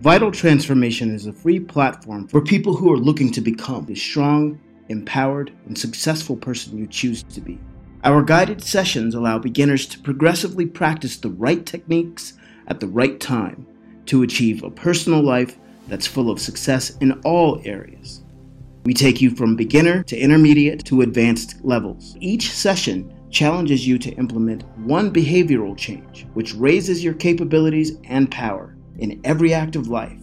Vital Transformation is a free platform for people who are looking to become the strong, empowered, and successful person you choose to be. Our guided sessions allow beginners to progressively practice the right techniques at the right time to achieve a personal life that's full of success in all areas. We take you from beginner to intermediate to advanced levels. Each session challenges you to implement one behavioral change, which raises your capabilities and power in every act of life.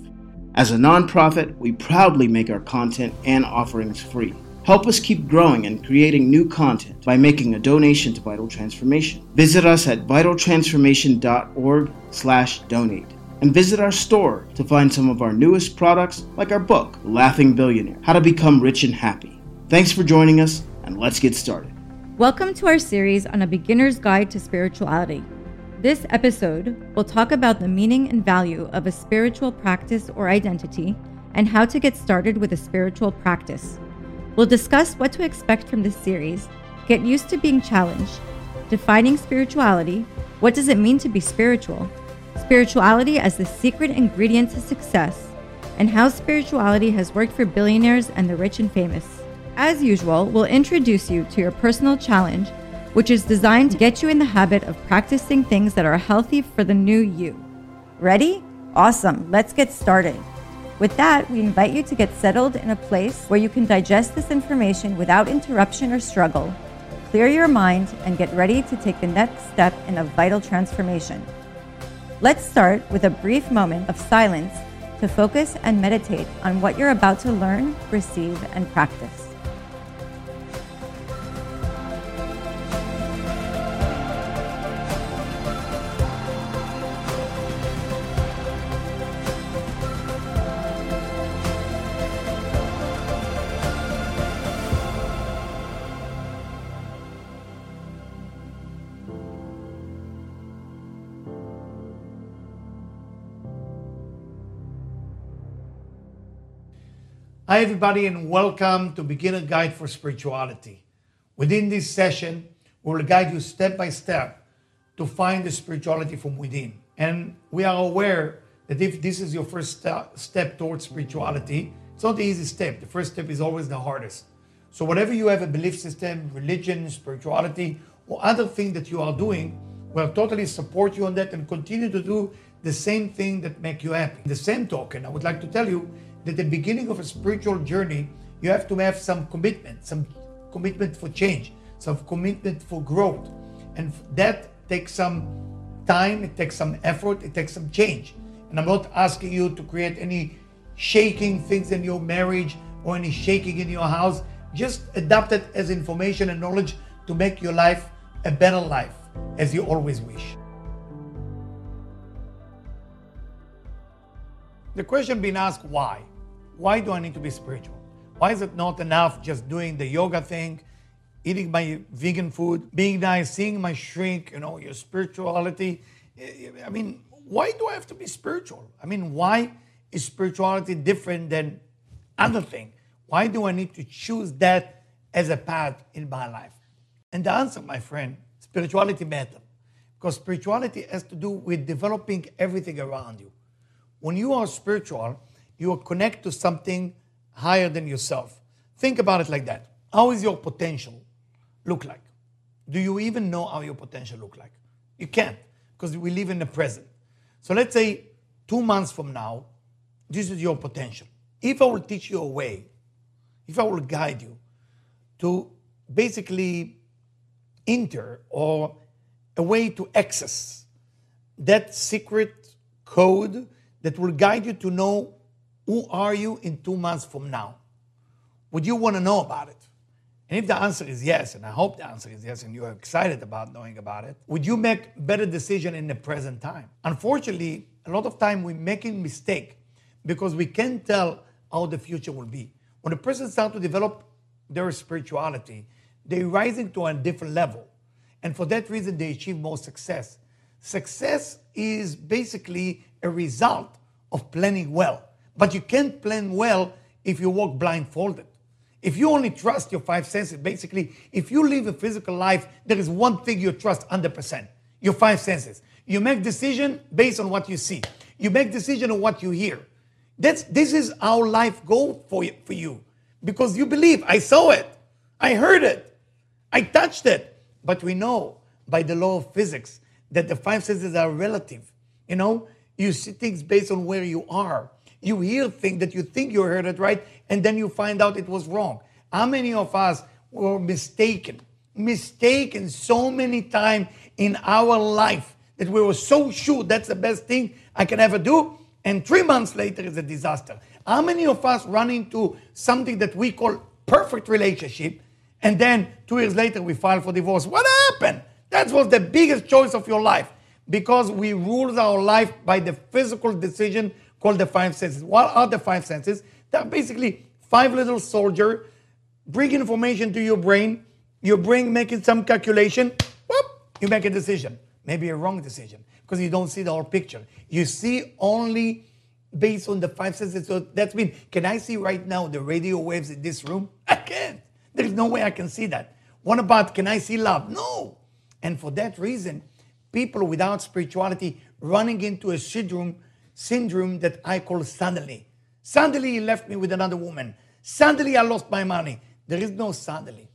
As a nonprofit, we proudly make our content and offerings free. Help us keep growing and creating new content by making a donation to Vital Transformation. Visit us at vitaltransformation.org/donate and visit our store to find some of our newest products like our book, Laughing Billionaire: How to Become Rich and Happy. Thanks for joining us and let's get started. Welcome to our series on a beginner's guide to spirituality. This episode will talk about the meaning and value of a spiritual practice or identity and how to get started with a spiritual practice. We'll discuss what to expect from this series, get used to being challenged, defining spirituality, what does it mean to be spiritual, spirituality as the secret ingredient to success, and how spirituality has worked for billionaires and the rich and famous. As usual, we'll introduce you to your personal challenge, which is designed to get you in the habit of practicing things that are healthy for the new you. Ready? Awesome. Let's get started. With that, we invite you to get settled in a place where you can digest this information without interruption or struggle, clear your mind, and get ready to take the next step in a vital transformation. Let's start with a brief moment of silence to focus and meditate on what you're about to learn, receive, and practice. Hi, everybody, and welcome to Beginner Guide for Spirituality. Within this session, we will guide you step by step to find the spirituality from within. And we are aware that if this is your first step towards spirituality, it's not the easy step. The first step is always the hardest. So, whatever you have a belief system, religion, spirituality, or other thing that you are doing, we'll totally support you on that and continue to do the same thing that make you happy. The same token, I would like to tell you that the beginning of a spiritual journey, you have to have some commitment, some commitment for change, some commitment for growth. And that takes some time, it takes some effort, it takes some change. And I'm not asking you to create any shaking things in your marriage or any shaking in your house. Just adapt it as information and knowledge to make your life a better life, as you always wish. The question being asked why? Why do I need to be spiritual? Why is it not enough just doing the yoga thing, eating my vegan food, being nice, seeing my shrink, you know, your spirituality? I mean, why do I have to be spiritual? I mean, why is spirituality different than other thing? Why do I need to choose that as a path in my life? And the answer, my friend, spirituality matters. Because spirituality has to do with developing everything around you. When you are spiritual, you are connect to something higher than yourself. Think about it like that. How is your potential look like? Do you even know how your potential look like? You can't because we live in the present. So let's say two months from now, this is your potential. If I will teach you a way, if I will guide you to basically enter or a way to access that secret code that will guide you to know who are you in two months from now? Would you want to know about it? And if the answer is yes, and I hope the answer is yes, and you're excited about knowing about it, would you make better decision in the present time? Unfortunately, a lot of time we're making mistake because we can't tell how the future will be. When a person starts to develop their spirituality, they're rising to a different level. And for that reason, they achieve more success. Success is basically a result of planning well. But you can't plan well if you walk blindfolded. If you only trust your five senses, basically, if you live a physical life, there is one thing you trust 100% your five senses. You make decision based on what you see. You make decision on what you hear. That's this is our life goal for you, for you because you believe. I saw it, I heard it, I touched it. But we know by the law of physics that the five senses are relative. You know, you see things based on where you are. You hear things that you think you heard it right, and then you find out it was wrong. How many of us were mistaken? Mistaken so many times in our life that we were so sure that's the best thing I can ever do, and three months later is a disaster. How many of us run into something that we call perfect relationship, and then two years later we file for divorce? What happened? That was the biggest choice of your life because we rule our life by the physical decision called the five senses. What are the five senses? They're basically five little soldiers bring information to your brain. Your brain making some calculation. Whoop, you make a decision. Maybe a wrong decision because you don't see the whole picture. You see only based on the five senses. So that's mean, can I see right now the radio waves in this room? I can't. There's no way I can see that. What about can I see love? No. And for that reason, people without spirituality running into a syndrome, syndrome that I call suddenly. Suddenly he left me with another woman. Suddenly I lost my money. There is no suddenly.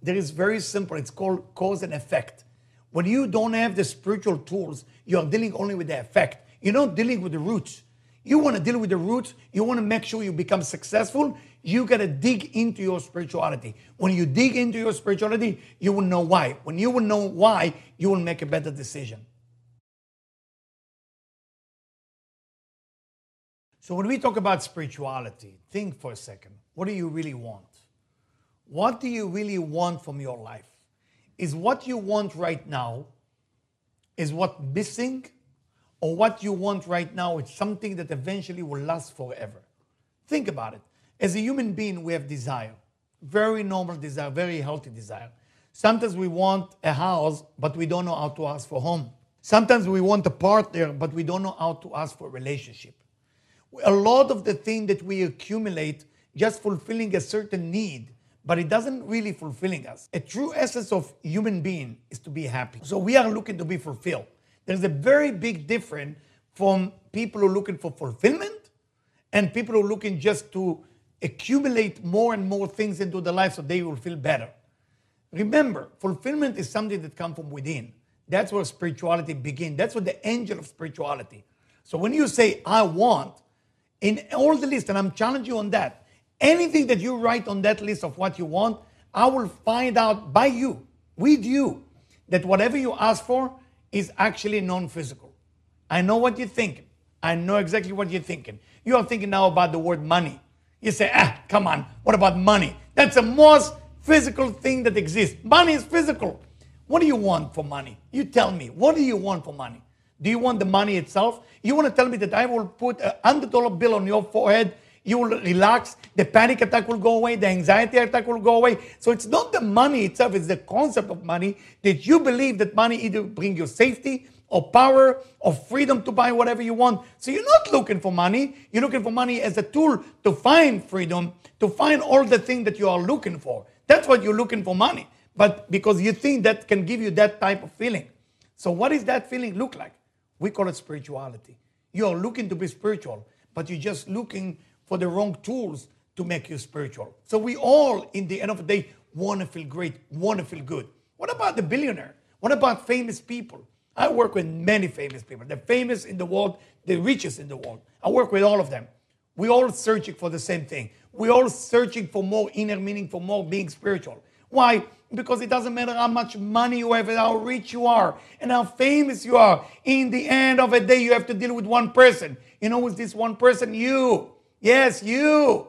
There is very simple. It's called cause and effect. When you don't have the spiritual tools, you are dealing only with the effect. You're not dealing with the roots. You want to deal with the roots. You want to make sure you become successful. You got to dig into your spirituality. When you dig into your spirituality, you will know why. When you will know why, you will make a better decision. So, when we talk about spirituality, think for a second. What do you really want? What do you really want from your life? Is what you want right now is what missing or what you want right now is something that eventually will last forever. Think about it. As a human being, we have desire. Very normal desire, very healthy desire. Sometimes we want a house, but we don't know how to ask for home. Sometimes we want a partner, but we don't know how to ask for a relationship. A lot of the thing that we accumulate just fulfilling a certain need, but it doesn't really fulfilling us. A true essence of human being is to be happy. So we are looking to be fulfilled. There's a very big difference from people who are looking for fulfillment and people who are looking just to accumulate more and more things into their life so they will feel better. Remember, fulfillment is something that comes from within. That's where spirituality begins. That's what the angel of spirituality. So when you say, I want, in all the list, and I'm challenging you on that, anything that you write on that list of what you want, I will find out by you, with you, that whatever you ask for, is actually non-physical. I know what you're thinking. I know exactly what you're thinking. You are thinking now about the word money. You say, ah, come on, what about money? That's the most physical thing that exists. Money is physical. What do you want for money? You tell me, what do you want for money? Do you want the money itself? You want to tell me that I will put a hundred dollar bill on your forehead, you will relax, the panic attack will go away, the anxiety attack will go away. So it's not the money itself, it's the concept of money that you believe that money either bring you safety or power or freedom to buy whatever you want. So you're not looking for money. You're looking for money as a tool to find freedom, to find all the things that you are looking for. That's what you're looking for money. But because you think that can give you that type of feeling. So what does that feeling look like? We call it spirituality. You are looking to be spiritual, but you're just looking for the wrong tools to make you spiritual. So we all, in the end of the day, want to feel great, want to feel good. What about the billionaire? What about famous people? I work with many famous people. The famous in the world, the richest in the world. I work with all of them. we all searching for the same thing. we all searching for more inner meaning, for more being spiritual. Why? Because it doesn't matter how much money you have and how rich you are and how famous you are. In the end of the day, you have to deal with one person. You know who's this one person? You. Yes, you.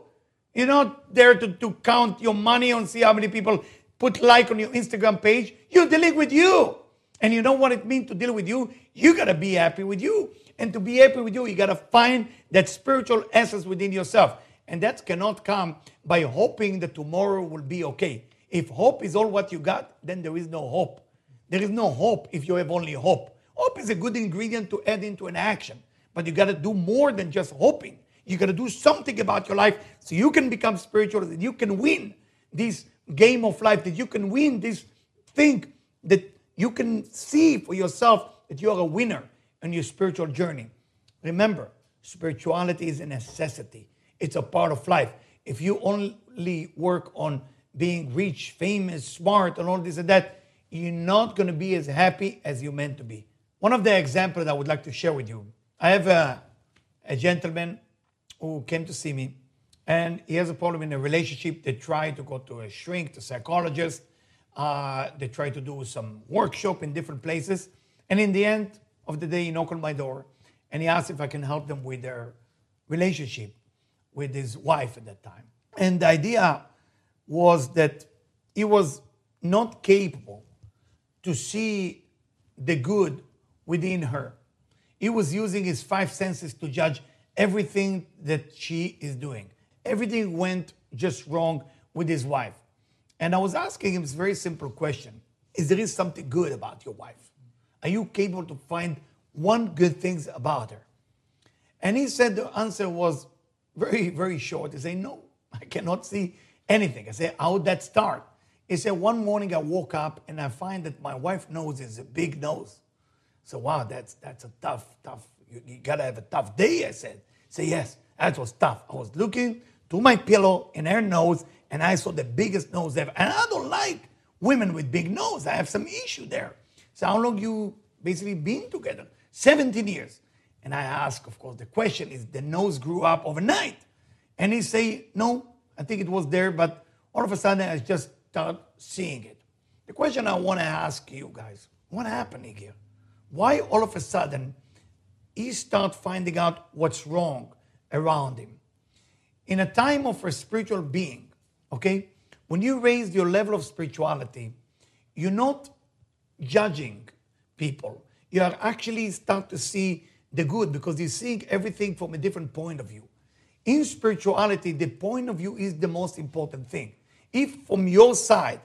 You're not there to, to count your money and see how many people put like on your Instagram page. You're dealing with you. And you know what it means to deal with you? You got to be happy with you. And to be happy with you, you got to find that spiritual essence within yourself. And that cannot come by hoping that tomorrow will be okay. If hope is all what you got, then there is no hope. There is no hope if you have only hope. Hope is a good ingredient to add into an action, but you got to do more than just hoping. You got to do something about your life so you can become spiritual, that you can win this game of life, that you can win this thing that you can see for yourself that you are a winner in your spiritual journey. Remember, spirituality is a necessity, it's a part of life. If you only work on being rich, famous, smart, and all this and that, you're not going to be as happy as you're meant to be. One of the examples I would like to share with you I have a, a gentleman who came to see me, and he has a problem in a relationship. They try to go to a shrink, to psychologist. Uh, they try to do some workshop in different places. And in the end of the day, he knocked on my door and he asked if I can help them with their relationship with his wife at that time. And the idea was that he was not capable to see the good within her. He was using his five senses to judge everything that she is doing. Everything went just wrong with his wife. And I was asking him this very simple question Is there is something good about your wife? Are you capable to find one good thing about her? And he said the answer was very, very short. He said, No, I cannot see anything. I said, How would that start? He said, One morning I woke up and I find that my wife's nose is a big nose. So, wow, that's, that's a tough, tough, you, you gotta have a tough day, I said. Say, Yes, that was tough. I was looking to my pillow and her nose and I saw the biggest nose ever. And I don't like women with big nose. I have some issue there. So, how long you basically been together? 17 years. And I ask, of course, the question is the nose grew up overnight? And he say, no, I think it was there, but all of a sudden I just start seeing it. The question I want to ask you guys, what happened here? Why all of a sudden he start finding out what's wrong around him? In a time of a spiritual being, okay, when you raise your level of spirituality, you're not judging people. You are actually start to see the good because you're seeing everything from a different point of view. In spirituality, the point of view is the most important thing. If from your side,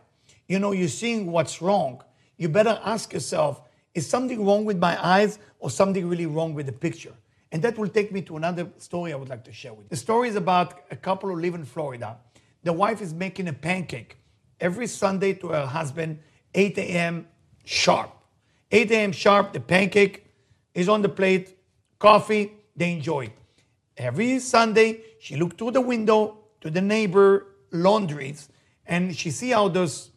you know, you're seeing what's wrong, you better ask yourself, is something wrong with my eyes or something really wrong with the picture? And that will take me to another story I would like to share with you. The story is about a couple who live in Florida. The wife is making a pancake every Sunday to her husband, 8 a.m. sharp. 8 a.m. sharp, the pancake is on the plate, coffee, they enjoy. Every Sunday, she looked through the window to the neighbor laundries and she see how this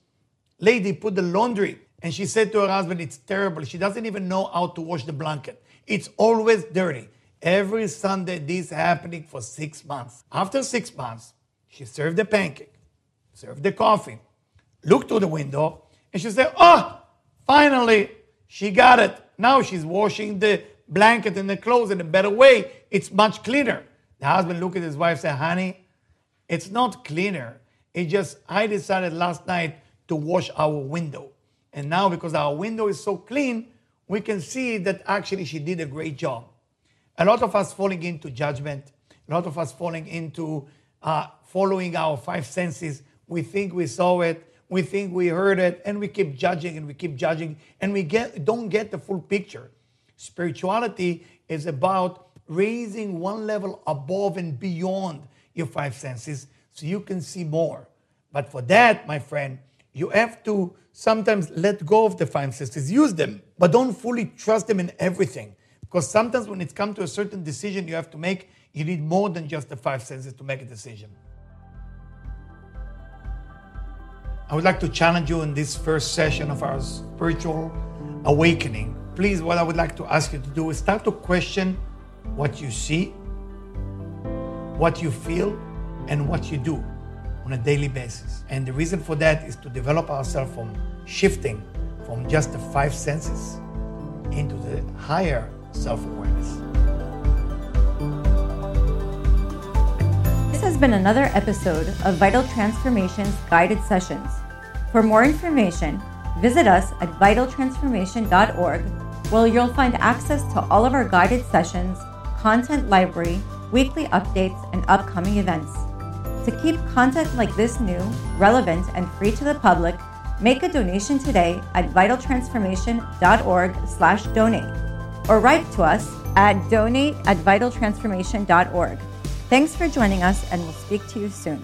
lady put the laundry and she said to her husband, it's terrible. She doesn't even know how to wash the blanket. It's always dirty. Every Sunday, this happening for six months. After six months, she served the pancake, served the coffee, looked through the window, and she said, Oh, finally, she got it. Now she's washing the blanket and the clothes in a better way. It's much cleaner. The husband looked at his wife and said, Honey, it's not cleaner. It's just I decided last night to wash our window. And now, because our window is so clean, we can see that actually she did a great job. A lot of us falling into judgment, a lot of us falling into uh, following our five senses. We think we saw it, we think we heard it, and we keep judging and we keep judging, and we get, don't get the full picture. Spirituality is about raising one level above and beyond your five senses so you can see more. But for that, my friend, you have to sometimes let go of the five senses, use them, but don't fully trust them in everything. Because sometimes when it comes to a certain decision you have to make, you need more than just the five senses to make a decision. I would like to challenge you in this first session of our spiritual awakening. Please, what I would like to ask you to do is start to question what you see, what you feel, and what you do on a daily basis. And the reason for that is to develop ourselves from shifting from just the five senses into the higher self awareness. This has been another episode of Vital Transformations Guided Sessions. For more information, visit us at vitaltransformation.org, where you'll find access to all of our guided sessions, content library, weekly updates, and upcoming events. To keep content like this new, relevant, and free to the public, make a donation today at vitaltransformation.org/donate or write to us at donate at vitaltransformation.org. Thanks for joining us, and we'll speak to you soon.